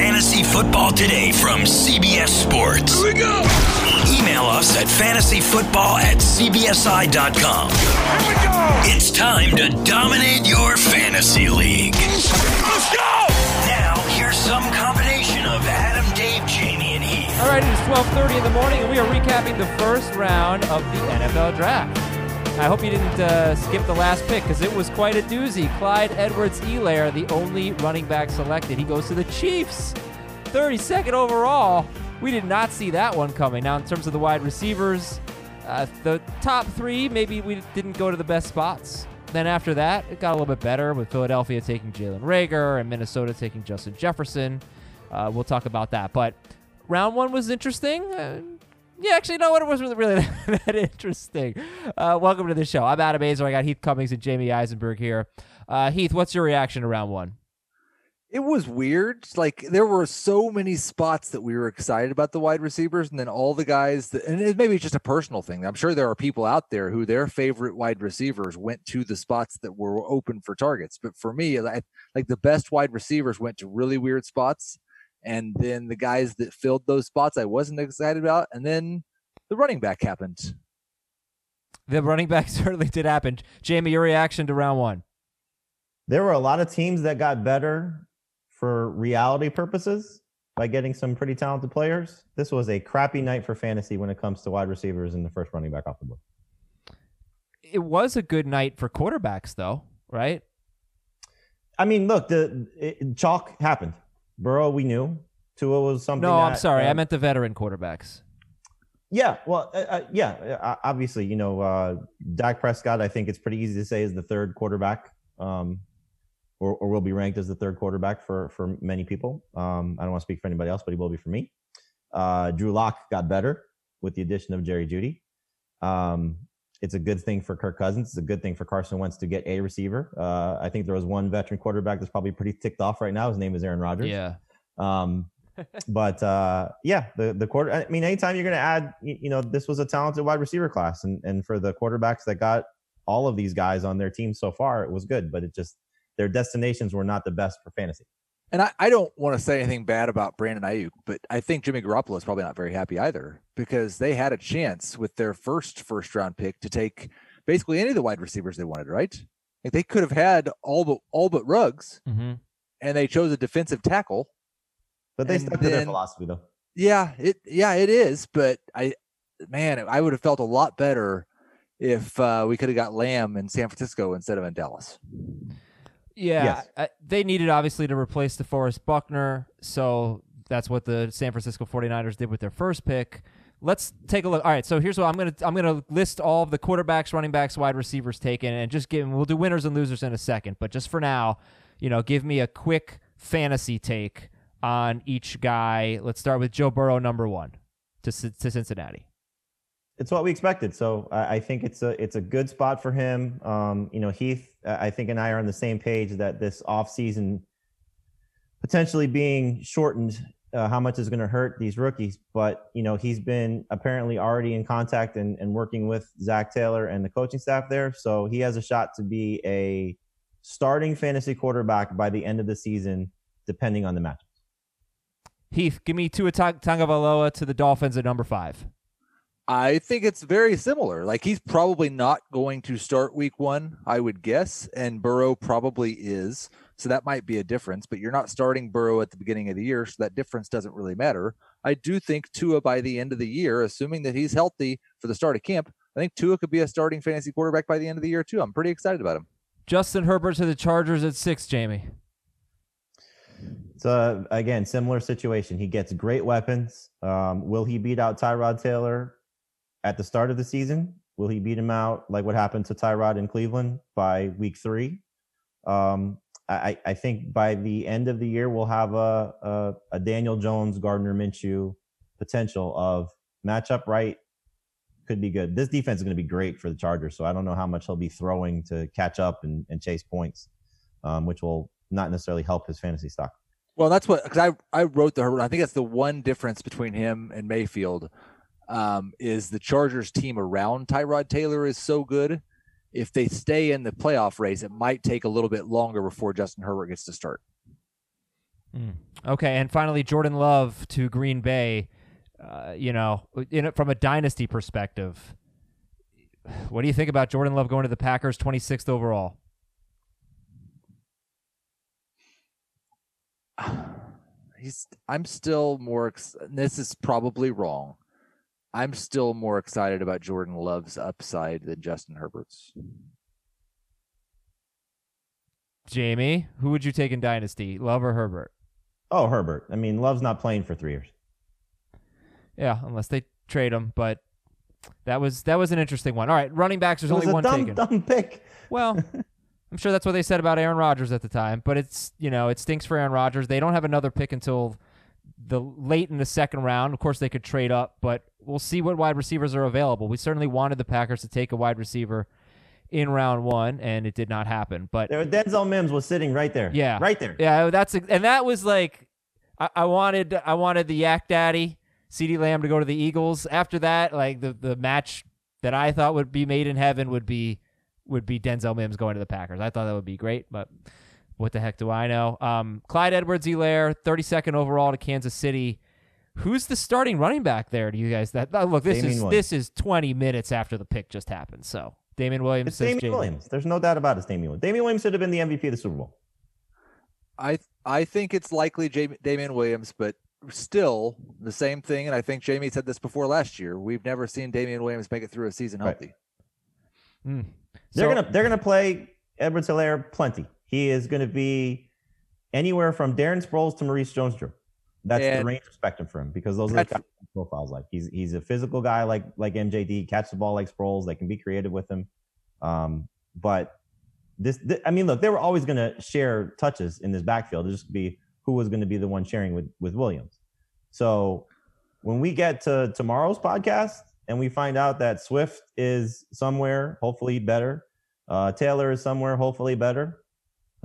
fantasy football today from CBS Sports. Here we go. Email us at fantasyfootball at cbsi.com. Here we go. It's time to dominate your fantasy league. Let's go. Now, here's some combination of Adam, Dave, Jamie, and Heath. All right, it is 12:30 in the morning, and we are recapping the first round of the NFL Draft. I hope you didn't uh, skip the last pick because it was quite a doozy. Clyde Edwards-Helaire, the only running back selected, he goes to the Chiefs, 32nd overall. We did not see that one coming. Now, in terms of the wide receivers, uh, the top three maybe we didn't go to the best spots. Then after that, it got a little bit better with Philadelphia taking Jalen Reagor and Minnesota taking Justin Jefferson. Uh, we'll talk about that, but round one was interesting. Yeah, actually, no, it wasn't really that, that interesting. Uh, welcome to the show. I'm Adam Aizer. I got Heath Cummings and Jamie Eisenberg here. Uh, Heath, what's your reaction to round one? It was weird. Like there were so many spots that we were excited about the wide receivers, and then all the guys that, and it, maybe it's just a personal thing. I'm sure there are people out there who their favorite wide receivers went to the spots that were open for targets. But for me, like, like the best wide receivers went to really weird spots, and then the guys that filled those spots I wasn't excited about, and then the running back happened. The running back certainly did happen. Jamie, your reaction to round one? There were a lot of teams that got better for reality purposes by getting some pretty talented players. This was a crappy night for fantasy when it comes to wide receivers and the first running back off the board. It was a good night for quarterbacks, though, right? I mean, look, the it, chalk happened. Burrow, we knew. Tua was something. No, I'm that, sorry. I um, meant the veteran quarterbacks. Yeah, well, uh, uh, yeah, uh, obviously, you know, uh, Dak Prescott. I think it's pretty easy to say is the third quarterback, um, or, or will be ranked as the third quarterback for for many people. Um, I don't want to speak for anybody else, but he will be for me. Uh, Drew Lock got better with the addition of Jerry Jeudy. Um, it's a good thing for Kirk Cousins. It's a good thing for Carson Wentz to get a receiver. Uh, I think there was one veteran quarterback that's probably pretty ticked off right now. His name is Aaron Rodgers. Yeah. Um, but uh, yeah, the the quarter. I mean, anytime you're going to add, you, you know, this was a talented wide receiver class, and and for the quarterbacks that got all of these guys on their team so far, it was good. But it just their destinations were not the best for fantasy. And I, I don't want to say anything bad about Brandon Aiyuk, but I think Jimmy Garoppolo is probably not very happy either because they had a chance with their first first round pick to take basically any of the wide receivers they wanted, right? Like they could have had all but all but Ruggs, Mm-hmm. and they chose a defensive tackle. But they And stuck to their philosophy, though. Yeah, it yeah it is, but I man, I would have felt a lot better if uh, we could have got Lamb in San Francisco instead of in Dallas. Yeah, Yes. I, they needed obviously to replace DeForest Buckner, so that's what the San Francisco 49ers did with their first pick. Let's take a look. All right, so here's what I'm gonna I'm gonna list all of the quarterbacks, running backs, wide receivers taken, and just give. We'll do winners and losers in a second, but just for now, you know, give me a quick fantasy take on each guy. Let's start with Joe Burrow, number one, to to Cincinnati. It's what we expected. So I, I think it's a it's a good spot for him. Um, you know, Heath, I think, and I are on the same page that this offseason potentially being shortened, uh, how much is going to hurt these rookies. But you know, he's been apparently already in contact and, and working with Zac Taylor and the coaching staff there, so he has a shot to be a starting fantasy quarterback by the end of the season, depending on the match. Heath, give me Tua Tagovailoa to the Dolphins at number five. I think it's very similar. Like he's probably not going to start week one, I would guess, and Burrow probably is. So that might be a difference, but you're not starting Burrow at the beginning of the year, so that difference doesn't really matter. I do think Tua by the end of the year, assuming that he's healthy for the start of camp, I think Tua could be a starting fantasy quarterback by the end of the year too. I'm pretty excited about him. Justin Herbert to the Chargers at six, Jamie. So again, similar situation. He gets great weapons. Um, will he beat out Tyrod Taylor at the start of the season? Will he beat him out like what happened to Tyrod in Cleveland by week three? Um, I, I think by the end of the year we'll have a a, a Daniel Jones, Gardner Minshew potential of matchup right could be good. This defense is going to be great for the Chargers, so I don't know how much he'll be throwing to catch up and, and chase points, um, which will not necessarily help his fantasy stock. Well, that's what because I I wrote the. I think that's the one difference between him and Mayfield um, is the Chargers team around Tyrod Taylor is so good. If they stay in the playoff race, it might take a little bit longer before Justin Herbert gets to start. Okay, and finally, Jordan Love to Green Bay. Uh, you know, in from a dynasty perspective, what do you think about Jordan Love going to the Packers, 26th overall? He's. I'm still more. This is probably wrong. I'm still more excited about Jordan Love's upside than Justin Herbert's. Jamie, who would you take in dynasty, Love or Herbert? Oh, Herbert. I mean, Love's not playing for three years. Yeah, unless they trade him, but that was that was an interesting one. All right, running backs. There's It was only a one dumb, taken. dumb pick. Well, I'm sure that's what they said about Aaron Rodgers at the time, but it's you know it stinks for Aaron Rodgers. They don't have another pick until the late in the second round. Of course, they could trade up, but we'll see what wide receivers are available. We certainly wanted the Packers to take a wide receiver in round one, and it did not happen. But Denzel Mims was sitting right there. yeah, right there. Yeah, that's and that was like I, I wanted I wanted the Yak Daddy CeeDee Lamb to go to the Eagles. After that, like the the match that I thought would be made in heaven would be would be Denzel Mims going to the Packers. I thought that would be great, but what the heck do I know? Um, Clyde Edwards-Helaire, 32nd overall to Kansas City. Who's the starting running back there? Do you guys that oh, look? This Damien is Williams. this is 20 minutes after the pick just happened. So Damien Williams It's says Damien Jamie. Williams. There's no doubt about it. It's Damien Williams. Damien Williams should have been the MVP of the Super Bowl. I I think it's likely Jamie, Damien Williams, but still the same thing. And I think Jamie said this before last year. We've never seen Damien Williams make it through a season Right. healthy. Mm. They're So- gonna they're gonna play Edwards Helaire plenty. He is gonna be anywhere from Darren Sproles to Maurice Jones-Drew. That's the range of spectrum for him because those are the profiles like. He's he's a physical guy like like MJD, catch the ball like Sproles. They can be creative with him. Um, but this, th- I mean, look, they were always going to share touches in this backfield. It just be who was going to be the one sharing with with Williams. So when we get to tomorrow's podcast and we find out that Swift is somewhere, hopefully better, uh, Taylor is somewhere, hopefully better,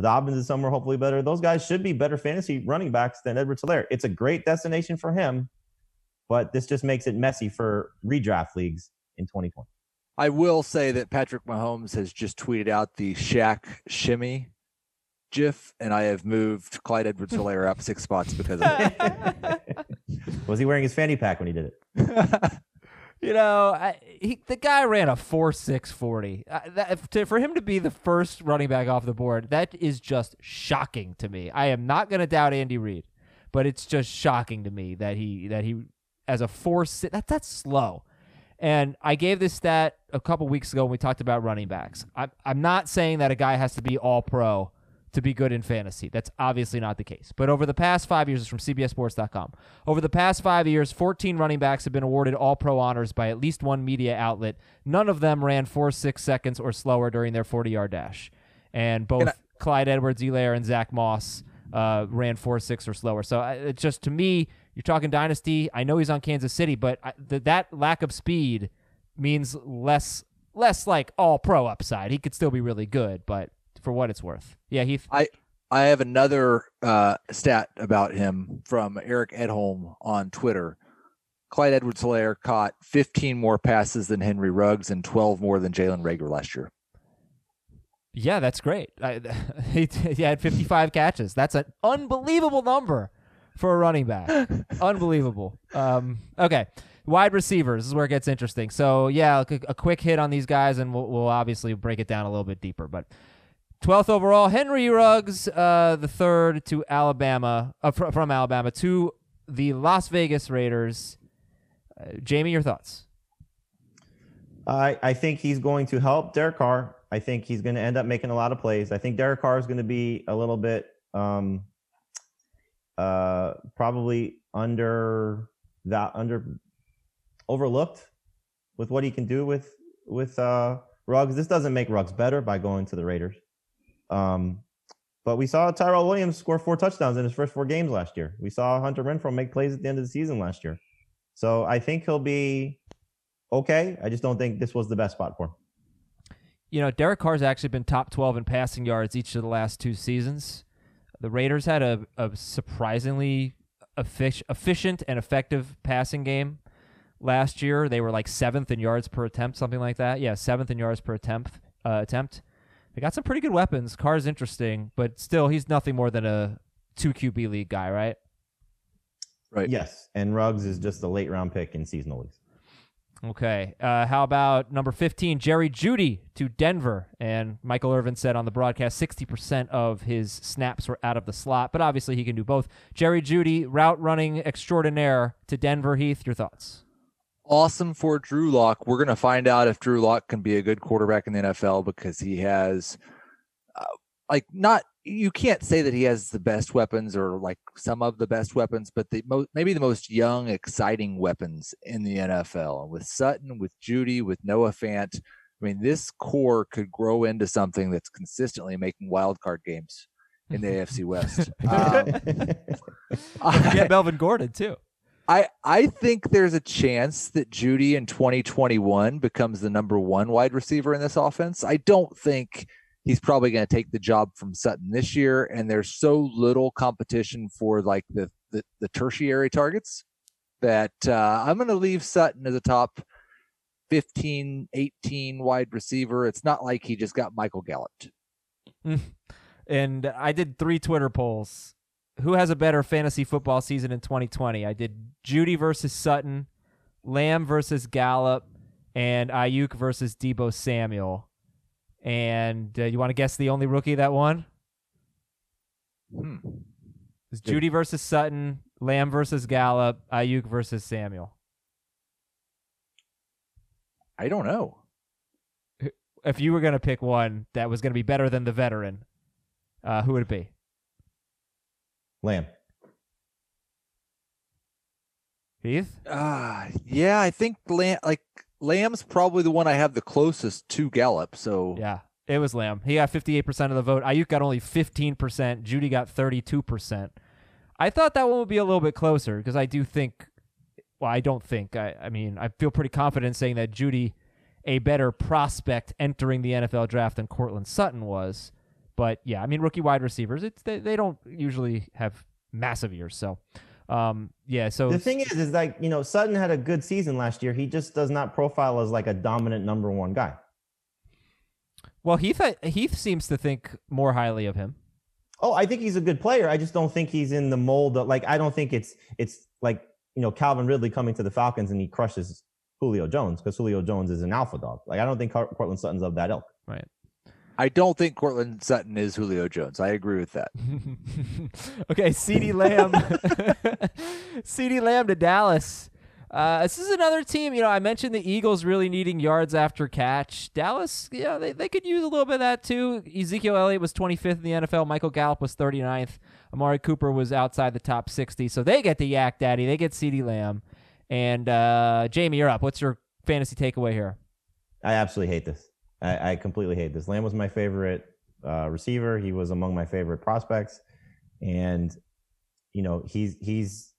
Dobbins is somewhere, hopefully better. Those guys should be better fantasy running backs than Edward Helaire. It's a great destination for him, but this just makes it messy for redraft leagues in 2020. I will say that Patrick Mahomes has just tweeted out the Shaq shimmy GIF, and I have moved Clyde Edwards Helaire up six spots because of it. Was he wearing his fanny pack when he did it? You know, I, he, the guy ran a four six forty. Uh, that, to, for him to be the first running back off the board, that is just shocking to me. I am not going to doubt Andy Reid, but it's just shocking to me that he that he as a four six that that's slow. And I gave this stat a couple weeks ago when we talked about running backs. I'm I'm not saying that a guy has to be all pro to be good in fantasy. That's obviously not the case. But over the past five years, it's from CBSSports.com. Over the past five years, 14 running backs have been awarded All Pro honors by at least one media outlet. None of them ran four six seconds or slower during their 40 yard dash. And both I- Clyde Edwards Helaire and Zach Moss uh, ran four six or slower. So I- it's just to me, you're talking dynasty. I know he's on Kansas City, but I, th- that lack of speed means less less like all pro upside. He could still be really good, but for what it's worth, yeah, he. I have another uh, stat about him from Eric Edholm on Twitter. Clyde Edwards Helaire caught 15 more passes than Henry Ruggs and 12 more than Jalen Reagor last year. Yeah, that's great. I, he, he had 55 catches. That's an unbelievable number for a running back. unbelievable. Um, okay, wide receivers is where it gets interesting. So yeah, a, a quick hit on these guys, and we'll, we'll obviously break it down a little bit deeper. But 12th overall, Henry Ruggs, uh, the third to Alabama, uh, fr- from Alabama to the Las Vegas Raiders. Uh, Jamie, your thoughts? I, I think he's going to help Derek Carr. I think he's going to end up making a lot of plays. I think Derek Carr is going to be a little bit um, uh, probably under that under overlooked with what he can do with with uh, Ruggs. This doesn't make Ruggs better by going to the Raiders. Um, but we saw Tyrell Williams score four touchdowns in his first four games last year. We saw Hunter Renfrow make plays at the end of the season last year. So I think he'll be okay. I just don't think this was the best spot for him. you know, Derek Carr's actually been top 12 in passing yards each of the last two seasons. The Raiders had a, a surprisingly efficient and effective passing game last year. They were like seventh in yards per attempt, something like that. Yeah, seventh in yards per attempt. Uh, attempt. They got some pretty good weapons. Carr's interesting, but still, he's nothing more than a two QB league guy, right? Right. Yes, and Ruggs is just a late round pick in seasonal leagues. Okay. Uh, how about number 15, Jerry Jeudy to Denver? And Michael Irvin said on the broadcast 60% of his snaps were out of the slot, but obviously he can do both. Jerry Jeudy, route running extraordinaire to Denver. Heath, your thoughts? Awesome for Drew Lock. We're going to find out if Drew Lock can be a good quarterback in the NFL because he has, uh, like, not you can't say that he has the best weapons or like some of the best weapons, but the mo- maybe the most young, exciting weapons in the NFL. With Sutton, with Jeudy, with Noah Fant, I mean, this core could grow into something that's consistently making wild card games in the AFC West. Um, Get Melvin Gordon too. I I think there's a chance that Jeudy in 2021 becomes the number one wide receiver in this offense. I don't think he's probably going to take the job from Sutton this year. And there's so little competition for like the the, the tertiary targets that uh, I'm going to leave Sutton as a top 15, 18 wide receiver. It's not like he just got Michael Gallup. and I did three Twitter polls. Who has a better fantasy football season in 2020? I did Jeudy versus Sutton, Lamb versus Gallup, and Aiyuk versus Deebo Samuel. And uh, you want to guess the only rookie that won? Hmm. It's Jeudy versus Sutton, Lamb versus Gallup, Aiyuk versus Samuel. I don't know. If you were going to pick one that was going to be better than the veteran, uh, who would it be? Lamb. Heath? Uh, yeah, I think Lamb, like Lamb's probably the one I have the closest to Gallup. So Yeah, it was Lamb. He got 58% of the vote. Aiyuk got only 15%. Jeudy got 32%. I thought that one would be a little bit closer because I do think, well, I don't think, I, I mean, I feel pretty confident saying that Jeudy, a better prospect entering the NFL draft than Courtland Sutton was. But yeah, I mean, rookie wide receivers, it's they, they don't usually have massive years. So, um, yeah. So The thing is, is like you know, Sutton had a good season last year. He just does not profile as like a dominant number one guy. well, Heath Heath seems to think more highly of him. Oh, I think he's a good player. I just don't think he's in the mold of like I don't think it's it's like you know Calvin Ridley coming to the Falcons and he crushes Julio Jones because Julio Jones is an alpha dog. Like I don't think Courtland Sutton's of that ilk. Right. I don't think Courtland Sutton is Julio Jones. I agree with that. okay, CeeDee Lamb. CeeDee Lamb to Dallas. Uh, this is another team. You know, I mentioned the Eagles really needing yards after catch. Dallas, yeah, they, they could use a little bit of that too. Ezekiel Elliott was 25th in the NFL. Michael Gallup was 39th. Amari Cooper was outside the top 60. So they get the Yak Daddy. They get CeeDee Lamb. And uh, Jamie, you're up. What's your fantasy takeaway here? I absolutely hate this. I, I completely hate this. Lamb was my favorite uh, receiver. He was among my favorite prospects, and you know he's he's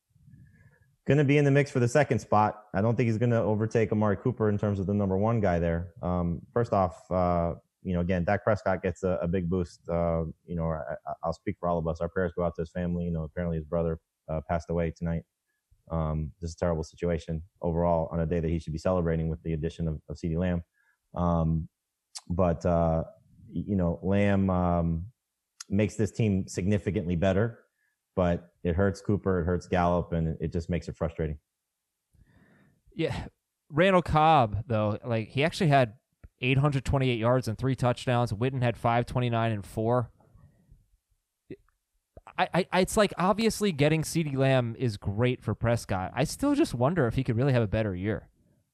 going to be in the mix for the second spot. I don't think he's going to overtake Amari Cooper in terms of the number one guy there. Um, first off, uh, you know, again, Dak Prescott gets a, a big boost. Uh, you know, I, will speak for all of us. Our prayers go out to his family. You know, apparently his brother uh, passed away tonight. Um, just a terrible situation overall on a day that he should be celebrating with the addition of, of CeeDee Lamb. Um, but uh, you know, Lamb um, makes this team significantly better, but it hurts Cooper, it hurts Gallup, and it just makes it frustrating. Yeah, Randall Cobb though, like he actually had 828 yards and three touchdowns. Witten had 529 and four. I, I, it's like obviously getting CeeDee Lamb is great for Prescott. I still just wonder if he could really have a better year.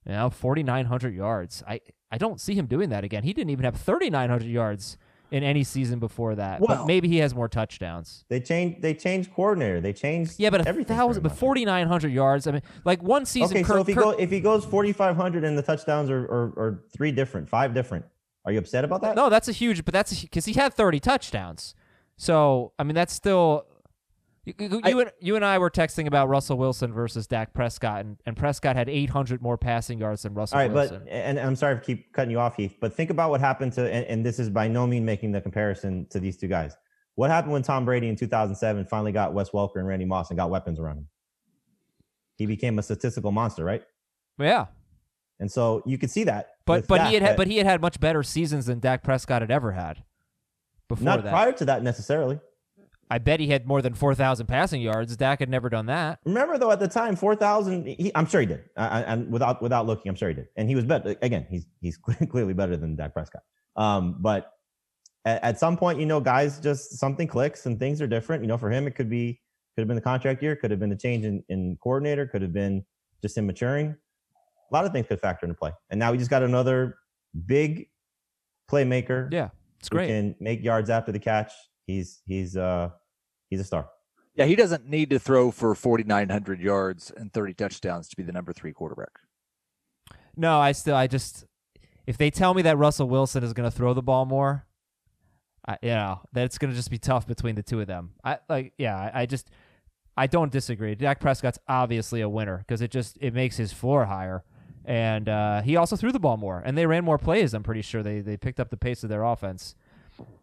You know, 4,900 yards. I, I don't see him doing that again. He didn't even have 3,900 yards in any season before that. Well- but maybe he has more touchdowns. They changed. They changed coordinator. They changed. Yeah, but everything. thousand, but 4,900 yards. I mean, like one season. Okay, so if he Kirk- go if he goes forty five hundred and the touchdowns are, are are three different, five different, are you upset about that? No, that's a huge, but that's because he had 30 touchdowns. So, I mean, that's still. You, you, you and, you and I were texting about Russell Wilson versus Dak Prescott, and, and Prescott had 800 more passing yards than Russell All right, Wilson. but and I'm sorry to keep cutting you off, Heath, but think about what happened to and, and this is by no means making the comparison to these two guys. What happened when Tom Brady in 2007 finally got Wes Welker and Randy Moss and got weapons around him? He became a statistical monster, right? yeah, And so you could see that. but but Dak, he had had, but he had had much better seasons than Dak Prescott had ever had before not that. prior to that necessarily. I bet he had more than 4,000 passing yards. Dak had never done that. Remember though, at the time, four thousand. I'm sure he did. And without without looking, I'm sure he did. And he was better. Again, he's he's clearly better than Dak Prescott. Um, but at, at, some point, you know, guys just something clicks and things are different. You know, for him, it could be could have been the contract year, could have been the change in, in coordinator, could have been just him maturing. A lot of things could factor into play. And now we just got another big playmaker. Yeah, it's great. Can make yards after the catch. He's he's uh he's a star. Yeah, he doesn't need to throw for 4,900 yards and 30 touchdowns to be the number three quarterback. No, I still, I just, if they tell me that Russell Wilson is going to throw the ball more, I, you know, that it's going to just be tough between the two of them. I like, yeah, I, I just, I don't disagree. Dak Prescott's obviously a winner because it just it makes his floor higher, and uh, he also threw the ball more, and they ran more plays. I'm pretty sure they they picked up the pace of their offense.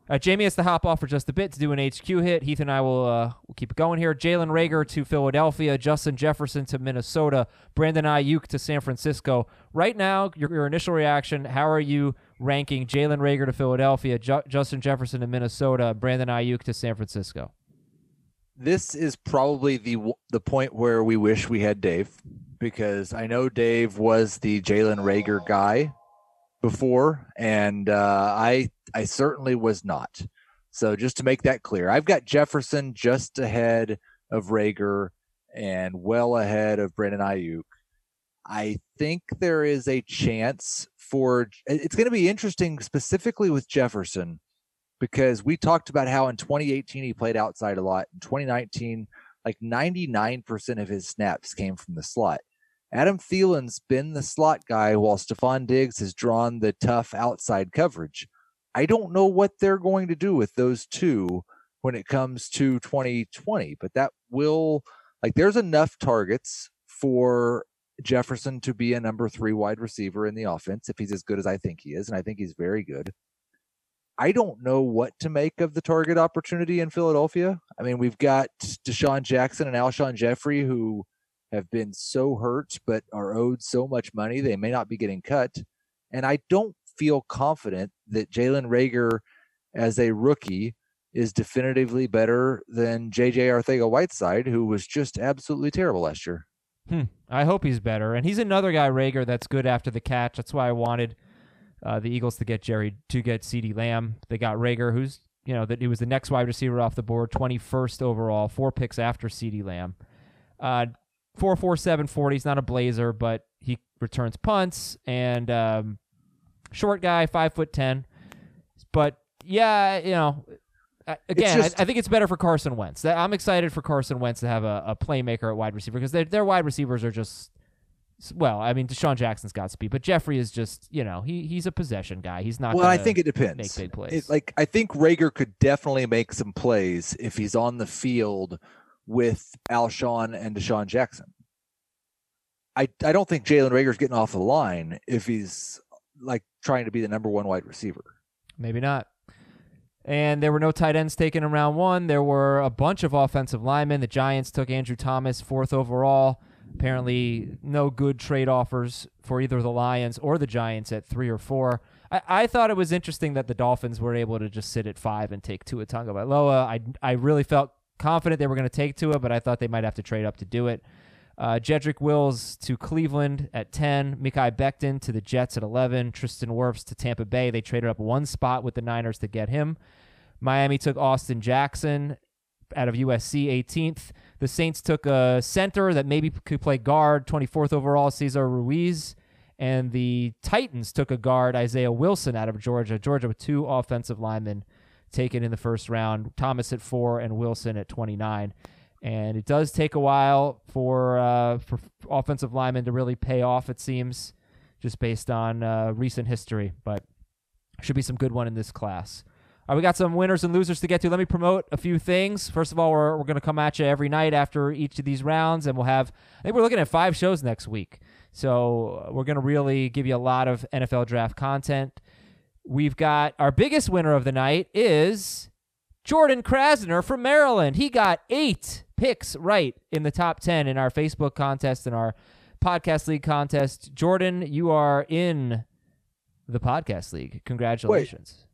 Uh, Jamie has to hop off for just a bit to do an HQ hit. Heath and I will uh, will keep it going here. Jalen Reagor to Philadelphia, Justin Jefferson to Minnesota, Brandon Aiyuk to San Francisco. Right now, your, your initial reaction, how are you ranking Jalen Reagor to Philadelphia, Ju- Justin Jefferson to Minnesota, Brandon Aiyuk to San Francisco? This is probably the the point where we wish we had Dave because I know Dave was the Jalen Reagor guy before, and uh, I I certainly was not. So just to make that clear, I've got Jefferson just ahead of Reagor and well ahead of Brandon Aiyuk. I think there is a chance for it's going to be interesting specifically with Jefferson because we talked about how in 2018 he played outside a lot. In 2019, like 99% of his snaps came from the slot. Adam Thielen's been the slot guy while Stefon Diggs has drawn the tough outside coverage. I don't know what they're going to do with those two when it comes to 2020, but that will like there's enough targets for Jefferson to be a number three wide receiver in the offense if he's as good as I think he is, and I think he's very good. I don't know what to make of the target opportunity in Philadelphia. I mean, we've got DeSean Jackson and Alshon Jeffery who have been so hurt but are owed so much money they may not be getting cut. And I don't feel confident that Jalen Reagor as a rookie is definitively better than JJ Arcega Whiteside, who was just absolutely terrible last year. Hmm. I hope he's better. And he's another guy, Reagor, that's good after the catch. That's why I wanted uh, the Eagles to get Jerry to get CeeDee Lamb. They got Reagor, who's you know that he was the next wide receiver off the board, 21st overall, four picks after CeeDee Lamb. Uh, four four seven forty. He's not a blazer, but he returns punts and um, short guy, five foot ten. But yeah, you know, again, just, I, I, think it's better for Carson Wentz. I'm excited for Carson Wentz to have a, a playmaker at wide receiver because their wide receivers are just. Well, I mean, DeSean Jackson's got speed, but Jeffery is just, you know, he he's a possession guy. He's not. Well, I think it depends. Make big plays. It, like I think Reagor could definitely make some plays if he's on the field with Alshon and DeSean Jackson. I, I don't think Jalen Reagor's getting off the line if he's like trying to be the number one wide receiver. Maybe not. And there were no tight ends taken in round one. There were a bunch of offensive linemen. The Giants took Andrew Thomas, fourth overall. Apparently, no good trade offers for either the Lions or the Giants at three or four. I, I thought it was interesting that the Dolphins were able to just sit at five and take Tua Tagovailoa. I, I really felt confident they were going to take Tua, but I thought they might have to trade up to do it. Uh, Jedrick Wills to Cleveland at 10. Mekhi Becton to the Jets at 11. Tristan Wirfs to Tampa Bay. They traded up one spot with the Niners to get him. Miami took Austin Jackson out of USC 18th. The Saints took a center that maybe could play guard, 24th overall, Cesar Ruiz. And the Titans took a guard, Isaiah Wilson, out of Georgia. Georgia with two offensive linemen taken in the first round Thomas at four and Wilson at 29. And it does take a while for uh, for offensive linemen to really pay off. It seems, just based on uh, recent history, but should be some good one in this class. All right, we got some winners and losers to get to. Let me promote a few things. First of all, we're, we're going to come at you every night after each of these rounds, and we'll have, I think we're looking at five shows next week. So we're going to really give you a lot of NFL draft content. We've got our biggest winner of the night is Jordan Krasner from Maryland. He got eight picks right in the top 10 in our Facebook contest and our podcast league contest. Jordan, you are in the podcast league. Congratulations.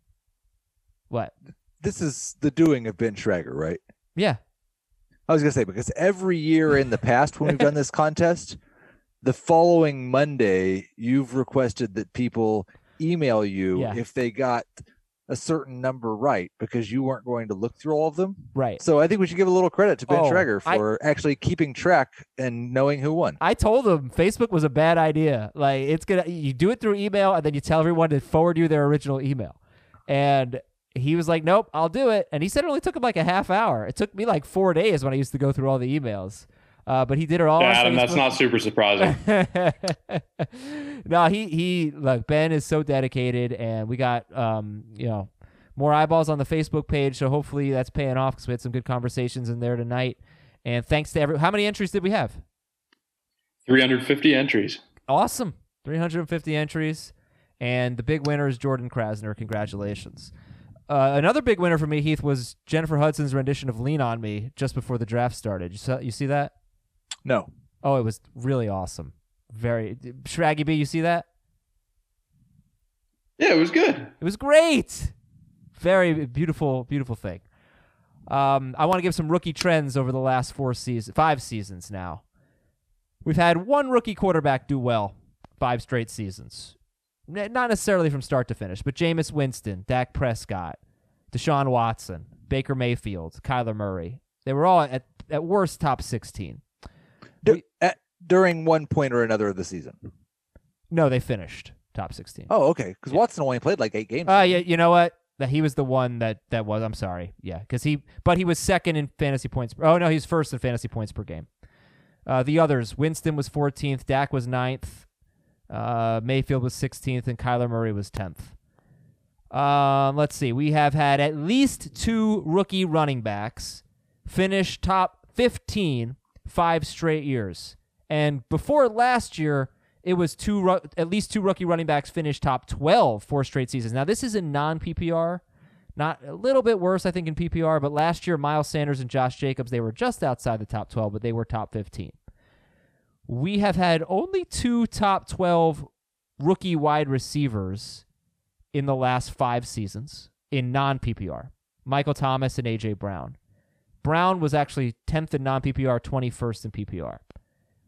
Wait. What? This is the doing of Ben Schrager, right? Yeah. I was gonna say because every year in the past when we've done this contest, the following Monday you've requested that people email you Yeah. if they got a certain number right because you weren't going to look through all of them. Right. So I think we should give a little credit to Ben Oh, Schrager I- for actually keeping track and knowing who won. I told him Facebook was a bad idea. Like it's gonna you do it through email and then you tell everyone to forward you their original email. And he was like, Nope, I'll do it. And he said it only took him like a half hour. It took me like four days when I used to go through all the emails. Uh, but he did it all. Yeah, Adam, that's not super surprising. no, he he look Ben is so dedicated, and we got um you know more eyeballs on the Facebook page, so hopefully that's paying off because we had some good conversations in there tonight. And thanks to every. How many entries did we have? 350 entries. Awesome, 350 entries, and the big winner is Jordan Krasner. Congratulations. Uh, another big winner for me, Heath, was Jennifer Hudson's rendition of "Lean on Me" just before the draft started. You saw, you see that? No. Oh, it was really awesome. Very Shraggy B. You see that? Yeah, it was good. It was great. Very beautiful, beautiful thing. Um, I want to give some rookie trends over the last four seasons, five seasons now. We've had one rookie quarterback do well five straight seasons. N- Not necessarily from start to finish, but Jameis Winston, Dak Prescott, Deshaun Watson, Baker Mayfield, Kyler Murray. They were all at, at worst top 16. Du- at, during one point or another of the season. No, they finished top 16. Oh, okay. Because Watson only played like eight games. Uh, yeah, you know what? That he was the one that that was. I'm sorry. Yeah, because he, but he was second in fantasy points. Oh no, he's first in fantasy points per game. Uh, the others: Winston was 14th, Dak was 9th, uh, Mayfield was 16th, and Kyler Murray was 10th. Um, let's see. We have had at least two rookie running backs finish top 15 five straight years, and before last year, it was two at least two rookie running backs finished top 12 four straight seasons. Now this is in non PPR, not a little bit worse I think in PPR, but last year Miles Sanders and Josh Jacobs they were just outside the top 12, but they were top 15. We have had only two top 12 rookie wide receivers in the last 5 seasons in non PPR. Michael Thomas and AJ Brown. Brown was actually 10th in non PPR, 21st in PPR.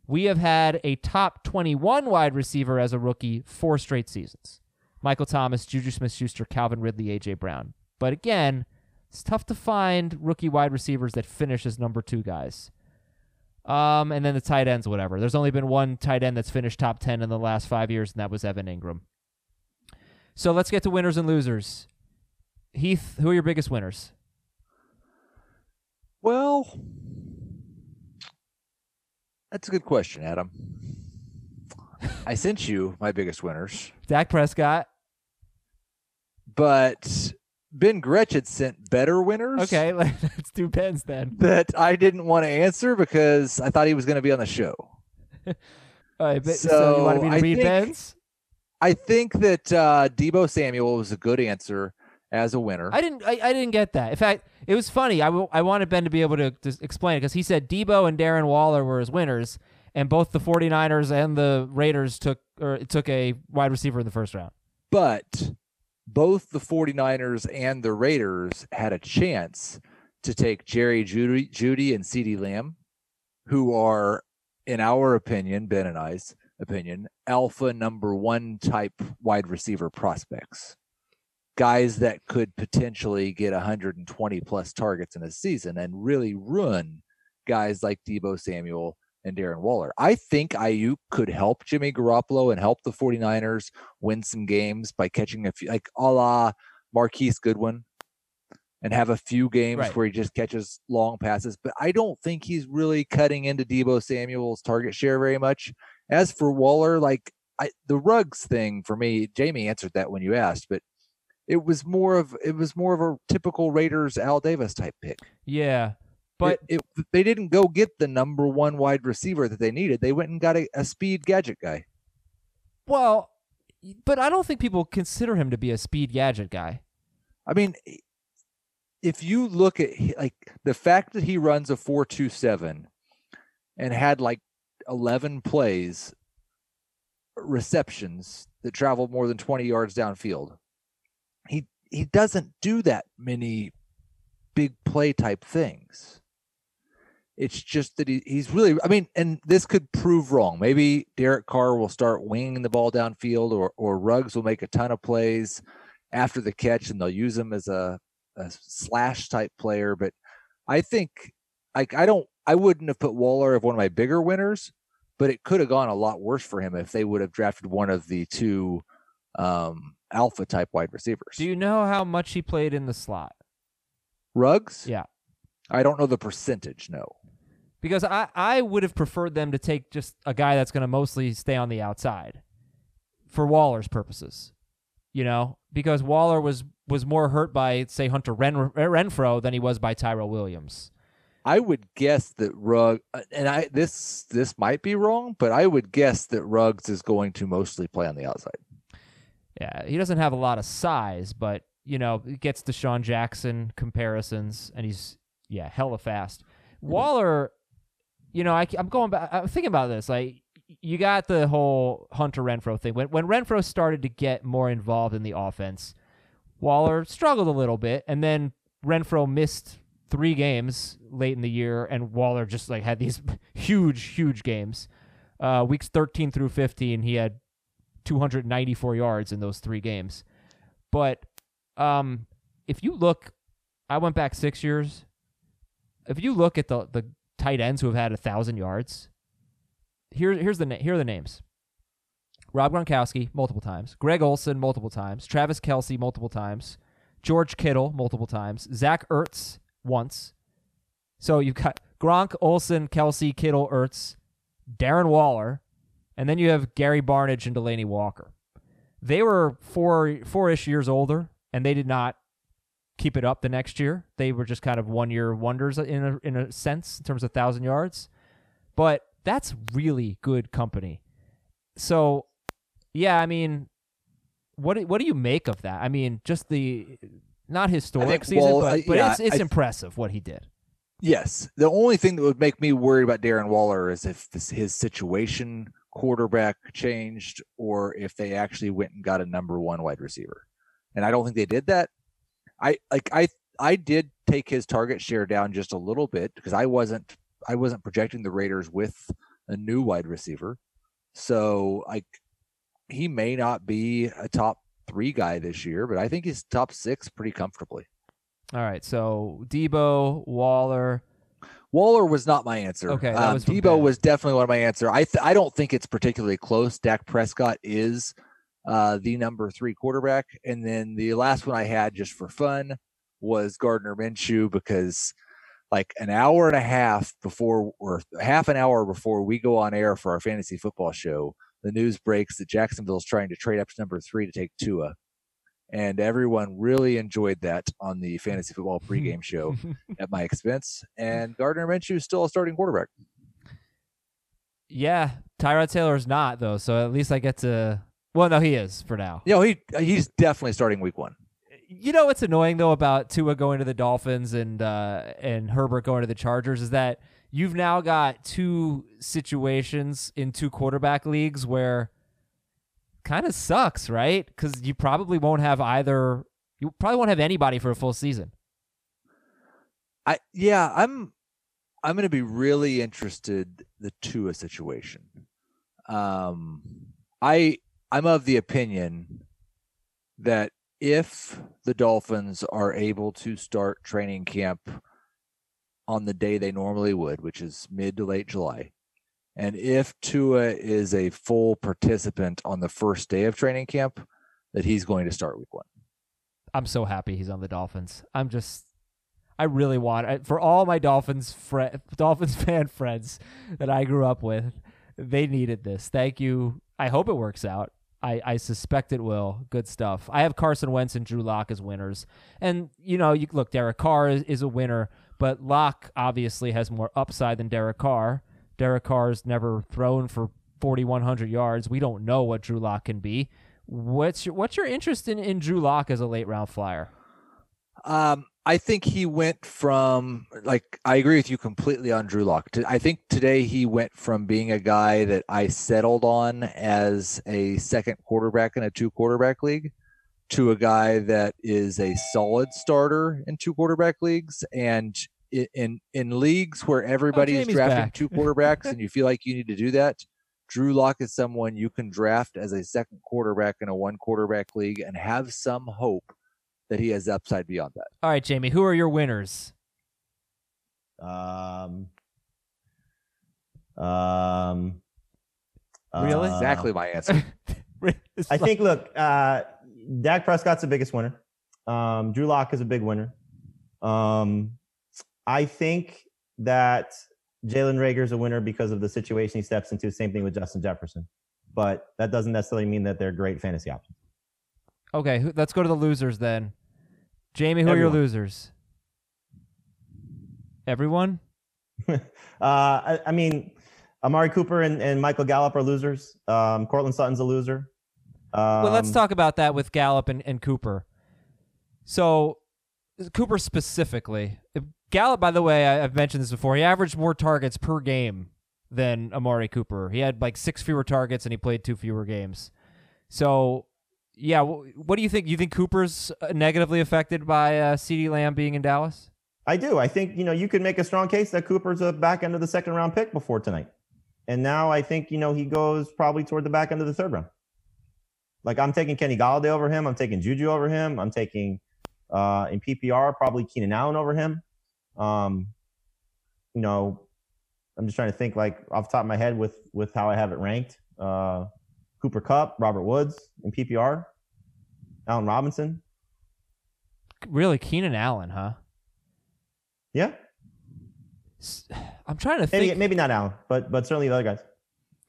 We have had a top 21 wide receiver as a rookie four straight seasons. Michael Thomas, Juju Smith Schuster, Calvin Ridley, AJ Brown. But again, it's tough to find rookie wide receivers that finish as number two guys. Um, and then the tight ends, whatever. There's only been one tight end that's finished top 10 in the last five years, and that was Evan Engram. So let's get to winners and losers. Heath, who are your biggest winners? Well, that's a good question, Adam. I sent you my biggest winners, Dak Prescott. but Ben Gretch had sent better winners. Okay, let's do Ben's then. That I didn't want to answer because I thought he was going to be on the show. All right, but- so, you wanted me to I read think- Ben's? I think that uh, Deebo Samuel was a good answer as a winner. I didn't. I, I didn't get that. In fact, it was funny. I, w- I wanted Ben to be able to, to explain it because he said Deebo and Darren Waller were his winners, and both the 49ers and the Raiders took or took a wide receiver in the first round. but both the 49ers and the Raiders had a chance to take Jerry Jeudy, Jeudy and CeeDee Lamb, who are, in our opinion, Ben and I's opinion, alpha number one type wide receiver prospects. Guys that could potentially get 120 plus targets in a season and really ruin guys like Deebo Samuel and Darren Waller. I think Aiyuk could help Jimmy Garoppolo and help the 49ers win some games by catching a few, like a la Marquise Goodwin, and have a few games Right. where he just catches long passes. But I don't think he's really cutting into Deebo Samuel's target share very much. As for Waller, like I, the Ruggs thing for me, Jamie answered that when you asked, but it was more of it was more of a typical Raiders Al Davis type pick. Yeah, but it, it- they didn't go get the number one wide receiver that they needed. They went and got a, a speed gadget guy. well, but I don't think people consider him to be a speed gadget guy. I mean, if you look at like the fact that he runs a four two seven and had like eleven plays receptions that traveled more than twenty yards downfield, he doesn't do that many big play type things. It's just that he, he's really, I mean, and this could prove wrong. Maybe Derek Carr will start winging the ball downfield, or or Ruggs will make a ton of plays after the catch, and they'll use him as a, a slash type player. But I think, like, I don't, I wouldn't have put Waller as one of my bigger winners, but it could have gone a lot worse for him if they would have drafted one of the two um, alpha type wide receivers. Do you know how much he played in the slot? Ruggs? Yeah. I don't know the percentage. No. Because I, I would have preferred them to take just a guy that's going to mostly stay on the outside for Waller's purposes. You know, because Waller was was more hurt by say Hunter Ren, Renfrow than he was by Tyrell Williams. I would guess that Ruggs, and I this this might be wrong, but I would guess that Ruggs is going to mostly play on the outside. Yeah, he doesn't have a lot of size, but you know, he gets Sean Jackson comparisons, and he's yeah, hella fast. Waller, you know, I, am going back. I'm thinking about this. Like, you got the whole Hunter Renfrow thing. When when Renfrow started to get more involved in the offense, Waller struggled a little bit, and then Renfrow missed three games late in the year, and Waller just like had these huge, huge games. Uh, weeks 13 through 15, he had 294 yards in those three games. But um, if you look, I went back six years. If you look at the the tight ends who have had a thousand yards, here here's the here are the names: Rob Gronkowski multiple times, Greg Olsen multiple times, Travis Kelce multiple times, George Kittle multiple times, Zach Ertz once. So you've got Gronk, Olsen, Kelce, Kittle, Ertz, Darren Waller, and then you have Gary Barnidge and Delanie Walker. They were four four ish years older, and they did not keep it up the next year. They were just kind of one year wonders in a in a sense in terms of thousand yards. But that's really good company. So yeah, I mean, what what do you make of that? I mean, just the not historic think, season, well, but, uh, but yeah, it's it's I, impressive what he did. Yes, the only thing that would make me worried about Darren Waller is if this, his situation quarterback changed or if they actually went and got a number one wide receiver. And I don't think they did that. I like I I did take his target share down just a little bit because I wasn't I wasn't projecting the Raiders with a new wide receiver. So like he may not be a top three guy this year, but I think he's top six pretty comfortably. All right. So Deebo, Waller, Waller was not my answer. Okay, um, was Deebo was definitely one of my answer. I th- I don't think it's particularly close. Dak Prescott is uh, the number three quarterback, and then the last one I had just for fun was Gardner Minshew because like an hour and a half before or half an hour before we go on air for our fantasy football show, the news breaks that Jacksonville is trying to trade up to number three to take Tua and everyone really enjoyed that on the fantasy football pregame show at my expense. And Gardner Minshew is still a starting quarterback. Yeah, Tyrod Taylor's not though, so at least I get to. Well, no, he is for now. You know, he he's definitely starting week one. You know what's annoying though about Tua going to the Dolphins and uh, and Herbert going to the Chargers is that you've now got two situations in two quarterback leagues where kind of sucks, right? Because you probably won't have either. You probably won't have anybody for a full season. I yeah, I'm I'm going to be really interested the Tua situation. Um, I I'm of the opinion that if the Dolphins are able to start training camp on the day they normally would, which is mid to late July, and if Tua is a full participant on the first day of training camp, that he's going to start week one. I'm so happy he's on the Dolphins. I'm just, I really want for all my Dolphins fr- Dolphins fan friends that I grew up with. They needed this. Thank you. I hope it works out. I, I suspect it will. Good stuff. I have Carson Wentz and Drew Lock as winners. And, you know, you look, Derek Carr is, is a winner, but Lock obviously has more upside than Derek Carr. Derek Carr's never thrown for 4,100 yards. We don't know what Drew Lock can be. What's your, what's your interest in, in Drew Lock as a late round flyer? Um, I think he went from like I agree with you completely on Drew Lock. I think today he went from being a guy that I settled on as a second quarterback in a two quarterback league to a guy that is a solid starter in two quarterback leagues and in in leagues where everybody's is drafting back. two quarterbacks and you feel like you need to do that. Drew Lock is someone you can draft as a second quarterback in a one quarterback league and have some hope that he has upside beyond that. All right, Jamie, who are your winners? Um. Um. Really? uh, Exactly my answer. I think. Look, uh, Dak Prescott's the biggest winner. Um, Drew Lock is a big winner. Um, I think that Jalen Reagor's a winner because of the situation he steps into. Same thing with Justin Jefferson, but that doesn't necessarily mean that they're great fantasy options. Okay, let's go to the losers then. Jamie, who are your losers? Everyone? Uh, I, I mean, Amari Cooper and, and Michael Gallup are losers. Um, Courtland Sutton's a loser. Um, well, let's talk about that with Gallup and, and Cooper. So, Cooper specifically. Gallup, by the way, I, I've mentioned this before. He averaged more targets per game than Amari Cooper. He had like six fewer targets and he played two fewer games. So, yeah, wh- what do you think? You think Cooper's uh, negatively affected by uh, CeeDee Lamb being in Dallas? I do. I think you know you could make a strong case that Cooper's a back end of the second round pick before tonight, and now I think you know he goes probably toward the back end of the third round. Like I'm taking Kenny Golladay over him. I'm taking Juju over him. I'm taking uh, in PPR probably Keenan Allen over him. Um, you know, I'm just trying to think like off the top of my head with with how I have it ranked. Uh, Cooper Kupp, Robert Woods in PPR, Allen Robinson. Really, Keenan Allen, huh? Yeah, I'm trying to maybe think. maybe not Allen, but but certainly the other guys.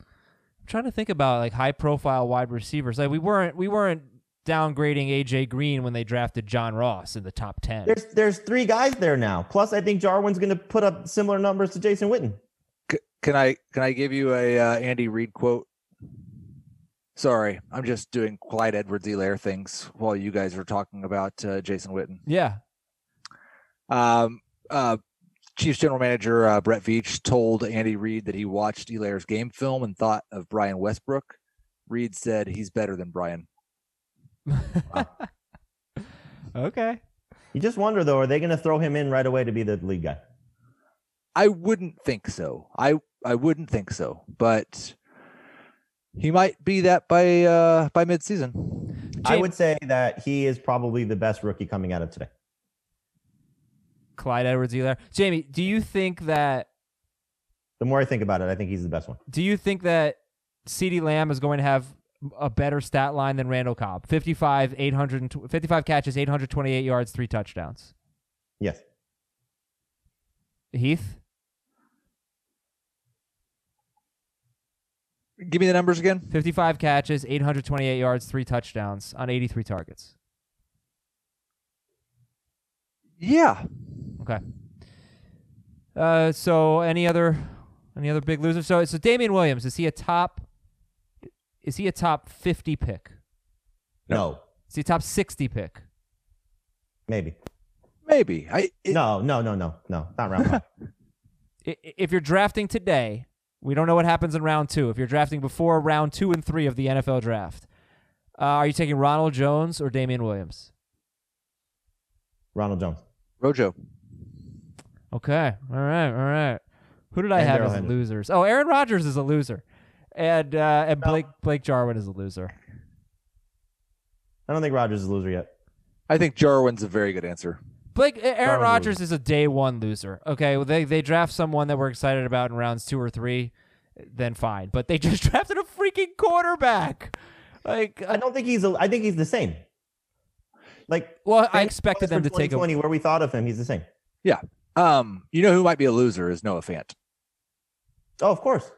I'm trying to think about like high profile wide receivers. Like we weren't we weren't downgrading AJ Green when they drafted John Ross in the top ten. There's there's three guys there now. Plus, I think Jarwin's going to put up similar numbers to Jason Witten. C- can I can I give you a uh, Andy Reid quote? Sorry, I'm just doing Clyde Edwards Helaire things while you guys are talking about uh, Jason Witten. yeah. Um, uh, Chiefs general manager uh, Brett Veach told Andy Reid that he watched Helaire's game film and thought of Brian Westbrook. Reid said he's better than Brian. okay. You just wonder though, are they going to throw him in right away to be the lead guy? I wouldn't think so. I I wouldn't think so, but he might be that by uh, by midseason. I would say that he is probably the best rookie coming out of today. Clyde Edwards Helaire. Jamie, do you think that The more I think about it, I think he's the best one. do you think that CeeDee Lamb is going to have a better stat line than Randall Cobb? 55 800 55 catches, 828 yards, 3 touchdowns. Yes. Heath? Give me the numbers again. 55 catches, 828 yards, 3 touchdowns on 83 targets. Yeah, Okay. Uh, so any other any other big losers? So so Damien Williams is he a top? Is he a top fifty pick? No. Is he a top sixty pick? Maybe. maybe. I it, no. No. No. No. No. Not round five. I- i- If you're drafting today, we don't know what happens in round two. If you're drafting before round two and three of the NFL draft, uh, are you taking Ronald Jones or Damien Williams? Ronald Jones. Rojo. Okay. All right. All right. Who did I And have Darrell as Henderson. losers? Oh, Aaron Rodgers is a loser, and uh, and Blake Blake Jarwin is a loser. I don't think Rodgers is a loser yet. I think Jarwin's a very good answer. Blake Aaron Darwin Rodgers is a day one loser. Okay, well, they they draft someone that we're excited about in rounds two or three, then fine. But they just drafted a freaking quarterback. Like, I uh, don't think he's. A, I think he's the same. Like well, I expected for them to take a. where we thought of him. He's the same. Yeah. Um, you know who might be a loser is Noah Fant. Oh, of course.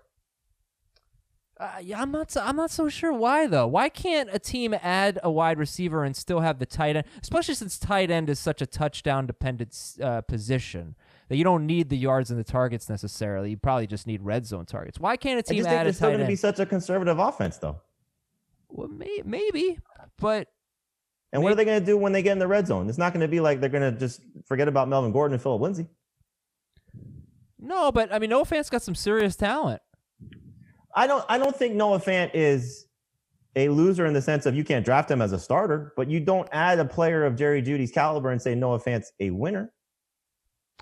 Uh, yeah, I'm not. So, I'm not so sure why though. Why can't a team add a wide receiver and still have the tight end? Especially since tight end is such a touchdown dependent uh, position that you don't need the yards and the targets necessarily. You probably just need red zone targets. Why can't a I team just think add a it's still going to be such a conservative offense, though. well, may, maybe, but And what are they going to do when they get in the red zone? It's not going to be like they're going to just forget about Melvin Gordon and Philip Lindsay. no. But I mean, Noah Fant's got some serious talent. I don't. I don't think Noah Fant is a loser in the sense of you can't draft him as a starter, but you don't add a player of Jerry Jeudy's caliber and say Noah Fant's a winner.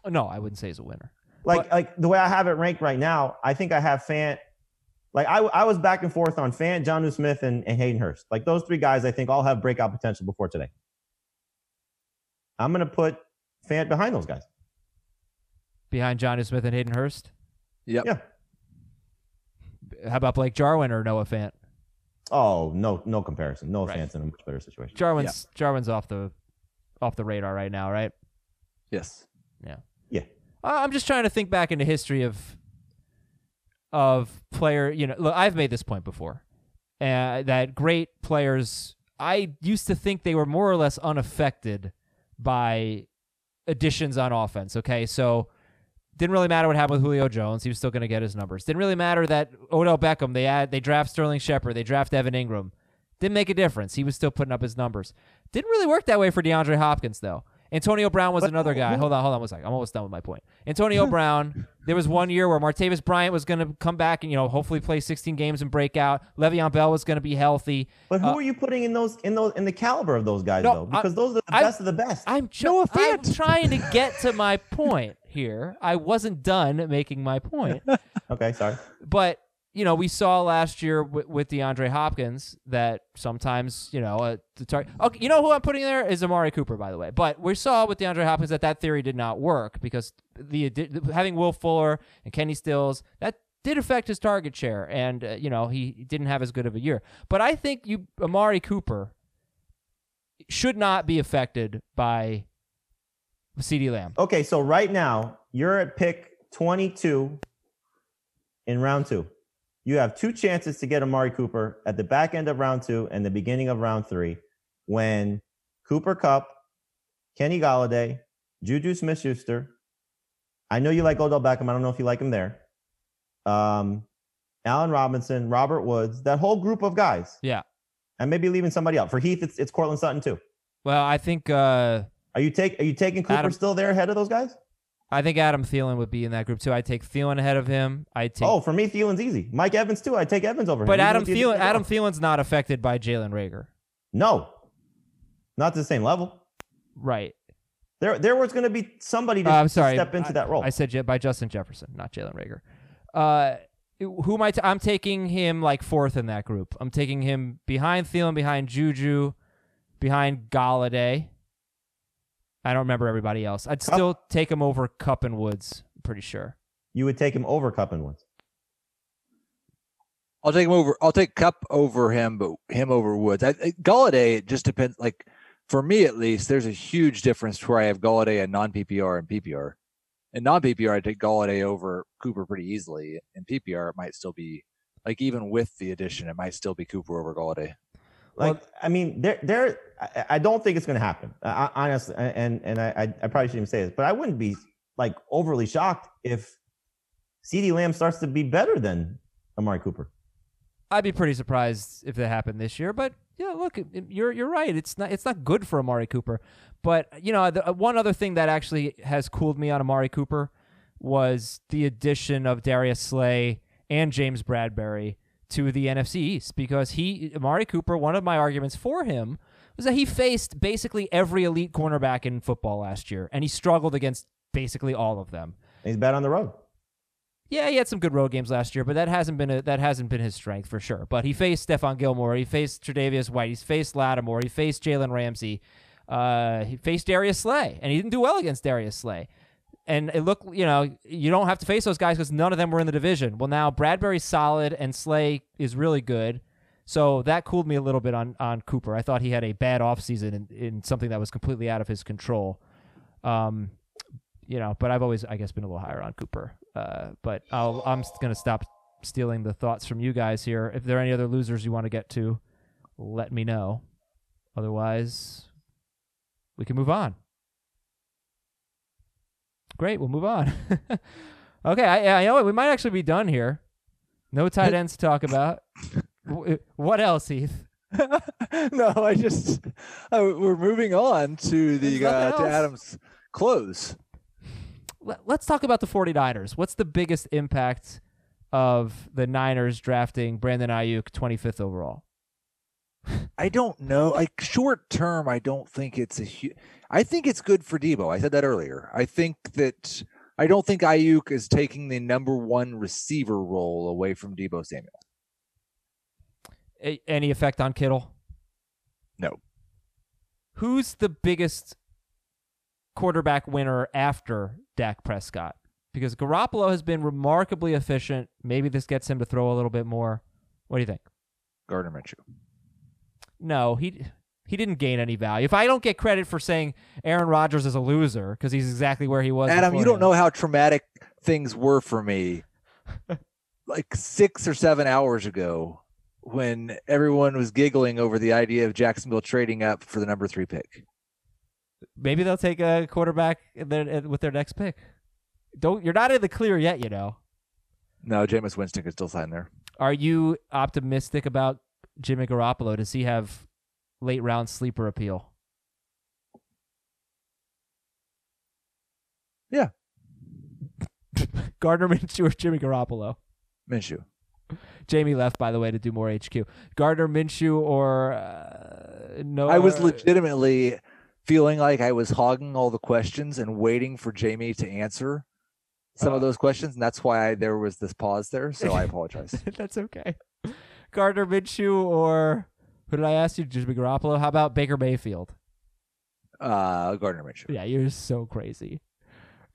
No, I wouldn't say he's a winner. Like But- like the way I have it ranked right now, I think I have Fant. Like I, I was back and forth on Fant, Jonnu Smith, and, and Hayden Hurst. Like those three guys, I think all have breakout potential before today. I'm gonna put Fant behind those guys. Behind Jonnu Smith and Hayden Hurst. Yep. Yeah. How about Blake Jarwin or Noah Fant? Oh no, no comparison. Noah Right. Fant's in a much better situation. Jarwin's Jarwin's off the off the radar right now, right? Yes. Yeah. Yeah. I'm just trying to think back into history of of player. You know, look, I've made this point before, uh, that great players. I used to think they were more or less unaffected by additions on offense. Okay, so didn't really matter what happened with Julio Jones; he was still going to get his numbers. Didn't really matter that Odell Beckham they add they draft Sterling Shepard, they draft Evan Engram. Didn't make a difference. He was still putting up his numbers. Didn't really work that way for DeAndre Hopkins though. Antonio Brown was another guy. Hold on, hold on one second. I'm almost done with my point. Antonio Brown. There was one year where Martavis Bryant was going to come back and you know hopefully play 16 games and break out. Le'Veon Bell was going to be healthy. But who Uh, are you putting in those in those in the caliber of those guys No, though? I- Because those are the I- best of the best. I'm tr- Noah I'm trying to get to my point here. I wasn't done making my point. okay, sorry. but you know, we saw last year with, with DeAndre Hopkins that sometimes you know uh, the tar- okay, you know who I'm putting there is Amari Cooper, by the way. But we saw with DeAndre Hopkins that that theory did not work because the addi- having Will Fuller and Kenny Stills that did affect his target share, and uh, you know he didn't have as good of a year. But I think you Amari Cooper should not be affected by CeeDee Lamb. Okay, so right now you're at pick 22 in round two. You have two chances to get Amari Cooper at the back end of round two and the beginning of round three when Cooper Kupp, Kenny Golladay, Juju Smith Schuster. I know you like Odell Beckham. I don't know if you like him there. Um, Allen Robinson, Robert Woods, that whole group of guys. Yeah. And maybe leaving somebody out. For Heath, it's, it's Courtland Sutton too. Well, I think. Uh, Are you take are you taking Cooper Adam- still there ahead of those guys? I think Adam Thielen would be in that group too. I'd take Thielen ahead of him. I'd take. Oh, for me, Thielen's easy. Mike Evans too. I take Evans over him. but Adam Thielen, Adam. Thielen's not affected by Jalen Reagor, No, not to the same level. right? There, there was going to be somebody to, Uh, I'm sorry. step into I- that role. I said by Justin Jefferson, not Jalen Reagor. Uh, who am I? T- I'm taking him like fourth in that group. I'm taking him behind Thielen, behind Juju, behind Golladay. I don't remember everybody else. I'd Kupp? still take him over Kupp and Woods. I'm pretty sure. you would take him over Kupp and Woods. I'll take him over. I'll take Kupp over him, but him over Woods. I, I, Golladay, it just depends. Like for me, at least, there's a huge difference where I have Golladay and non PPR and PPR. And non PPR, I take Golladay over Cooper pretty easily. In PPR, it might still be like even with the addition, it might still be Cooper over Golladay. Like, I mean, there, there. I, don't think it's going to happen. I, honestly, and and I, I probably shouldn't even say this, but I wouldn't be like overly shocked if CeeDee Lamb starts to be better than Amari Cooper. I'd be pretty surprised if that happened this year. But yeah, look, you're you're right. It's not it's not good for Amari Cooper. But you know, the, one other thing that actually has cooled me on Amari Cooper was the addition of Darius Slay and James Bradberry to the NFC East because he Amari Cooper. One of my arguments for him was that he faced basically every elite cornerback in football last year, and he struggled against basically all of them. He's bad on the road. Yeah, he had some good road games last year, but that hasn't been a, that hasn't been his strength for sure. But he faced Stephon Gilmore, he faced Tre'Davious White, he's faced Lattimore, he faced Jalen Ramsey, uh, he faced Darius Slay, and he didn't do well against Darius Slay. And it looked, you know, you don't have to face those guys because none of them were in the division. Well, now Bradberry's solid and Slay is really good. So that cooled me a little bit on, on Cooper. I thought he had a bad offseason in, in something that was completely out of his control. Um, you know, but I've always, I guess, been a little higher on Cooper. Uh, but I'll, I'm going to stop stealing the thoughts from you guys here. If there are any other losers you want to get to, let me know. Otherwise, we can move on. Great, we'll move on. okay, I, I know we might actually be done here. No tight ends to talk about. What else, Heath? no, I just uh, we're moving on to the uh, to. Adam's close. Let- Let's talk about the 49ers. What's the biggest impact of the Niners drafting Brandon Aiyuk 25th overall? I don't know. Like short term, I don't think it's a huge. I think it's good for Deebo. I said that earlier. I think that I don't think Aiyuk is taking the number one receiver role away from Deebo Samuel. A- any effect on Kittle? No. Who's the biggest quarterback winner after Dak Prescott? Because Garoppolo has been remarkably efficient. Maybe this gets him to throw a little bit more. What do you think? Gardner Minshew. No, he he didn't gain any value. If I don't get credit for saying Aaron Rodgers is a loser because he's exactly where he was, Adam, you don't beforehand. know how traumatic things were for me like six or seven hours ago when everyone was giggling over the idea of Jacksonville trading up for the number three pick. Maybe they'll take a quarterback with their next pick. Don't you're not in the clear yet, you know. No, Jameis Winston could still sign there. Are you optimistic about Jimmy Garoppolo? Does he have late round sleeper appeal? Yeah. Gardner Minshew or Jimmy Garoppolo? Minshew. Jamie left, by the way, to do more HQ. Gardner Minshew or uh, no? I was uh, legitimately feeling like I was hogging all the questions and waiting for Jamie to answer some Uh. of those questions, and that's why I, there was this pause there. So I apologize. That's okay. Gardner Minshew or who did I ask you? Jimmy Garoppolo. How about Baker Mayfield? uh, Gardner Minshew. Yeah, you're so crazy.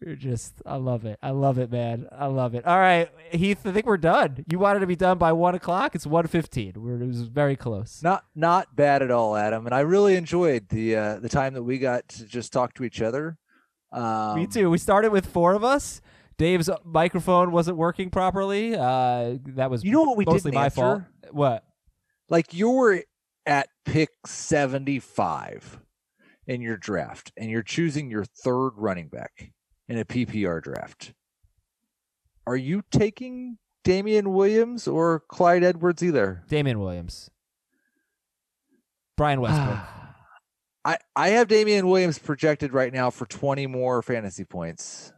You're just, I love it. I love it, man. I love it. All right, Heath, I think we're done. You wanted to be done by one o'clock. It's one fifteen. We're it was very close. Not not bad at all, Adam. And I really enjoyed the uh, the time that we got to just talk to each other. Um, Me too. We started with four of us. Dave's microphone wasn't working properly. Uh, that was You know what we mostly my answer? fault. What? Like you're at pick seventy five in your draft, and you're choosing your third running back in a PPR draft. Are you taking Damien Williams or Clyde Edwards Helaire? Damien Williams. Brian Westbrook. I, I have Damien Williams projected right now for 20 more fantasy points.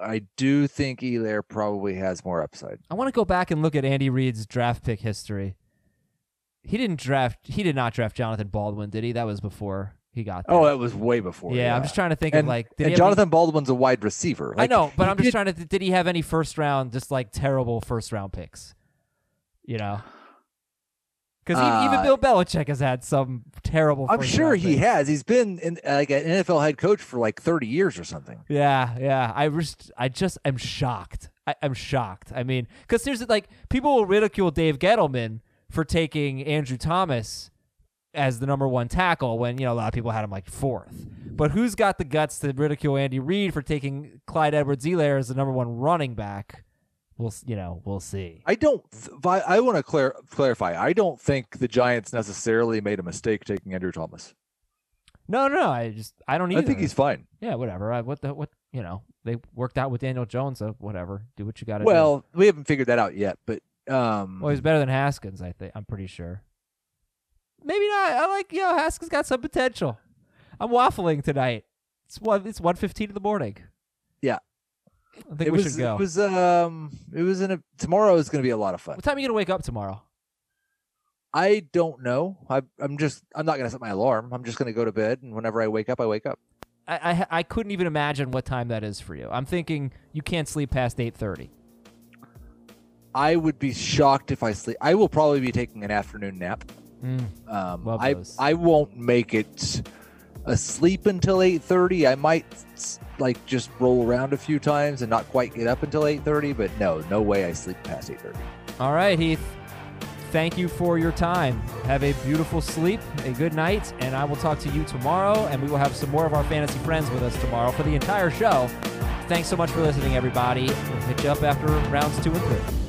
I do think Helaire probably has more upside. I want to go back and look at Andy Reid's draft pick history. He didn't draft. He did not draft Jonathan Baldwin, did he? That was before he got there. Oh, that was way before. yeah, I'm just trying to think and, of like. Did and Jonathan Baldwin's a wide receiver. Any, I know, but I'm just did- trying to. Did he have any first round, just like terrible first round picks? You know, because even Uh, Bill Belichick has had some terrible. I'm sure he has. He's been in, like an NFL head coach for like 30 years or something. Yeah, yeah. I just, I just am shocked. I, I'm shocked. I mean, because there's like people will ridicule Dave Gettleman for taking Andrew Thomas as the number one tackle when you know a lot of people had him like fourth. But who's got the guts to ridicule Andy Reid for taking Clyde Edwards-Helaire as the number one running back? We'll, s- you know, we'll see. I don't. I want to clar- clarify. I don't think the Giants necessarily made a mistake taking Andrew Thomas. No, no, no. I just, I don't either. I think he's fine. yeah, whatever. I, what the, what, you know, they worked out with Daniel Jones. So whatever. Do what you got to do. Well, we haven't figured that out yet, but um, Well, he's better than Haskins, I think. I'm pretty sure. Maybe not. I like, you know, Haskins got some potential. I'm waffling tonight. It's one. It's one fifteen in the morning. I think it we was should go. it was um it was in a tomorrow is going to be a lot of fun. what time are you gonna wake up tomorrow? I don't know. I, I'm just I'm not going to set my alarm. I'm just going to go to bed, and whenever I wake up, I wake up. I, I I couldn't even imagine what time that is for you. I'm thinking you can't sleep past eight thirty. I would be shocked if I sleep. I will probably be taking an afternoon nap. Um, I those. I won't make it asleep until eight thirty. I might like just roll around a few times and not quite get up until eight thirty. But no, no way I sleep past eight thirty. All right, Heath. Thank you for your time. Have a beautiful sleep, a good night, and I will talk to you tomorrow. And we will have some more of our fantasy friends with us tomorrow for the entire show. Thanks so much for listening, everybody. We'll hit you up after rounds two and three.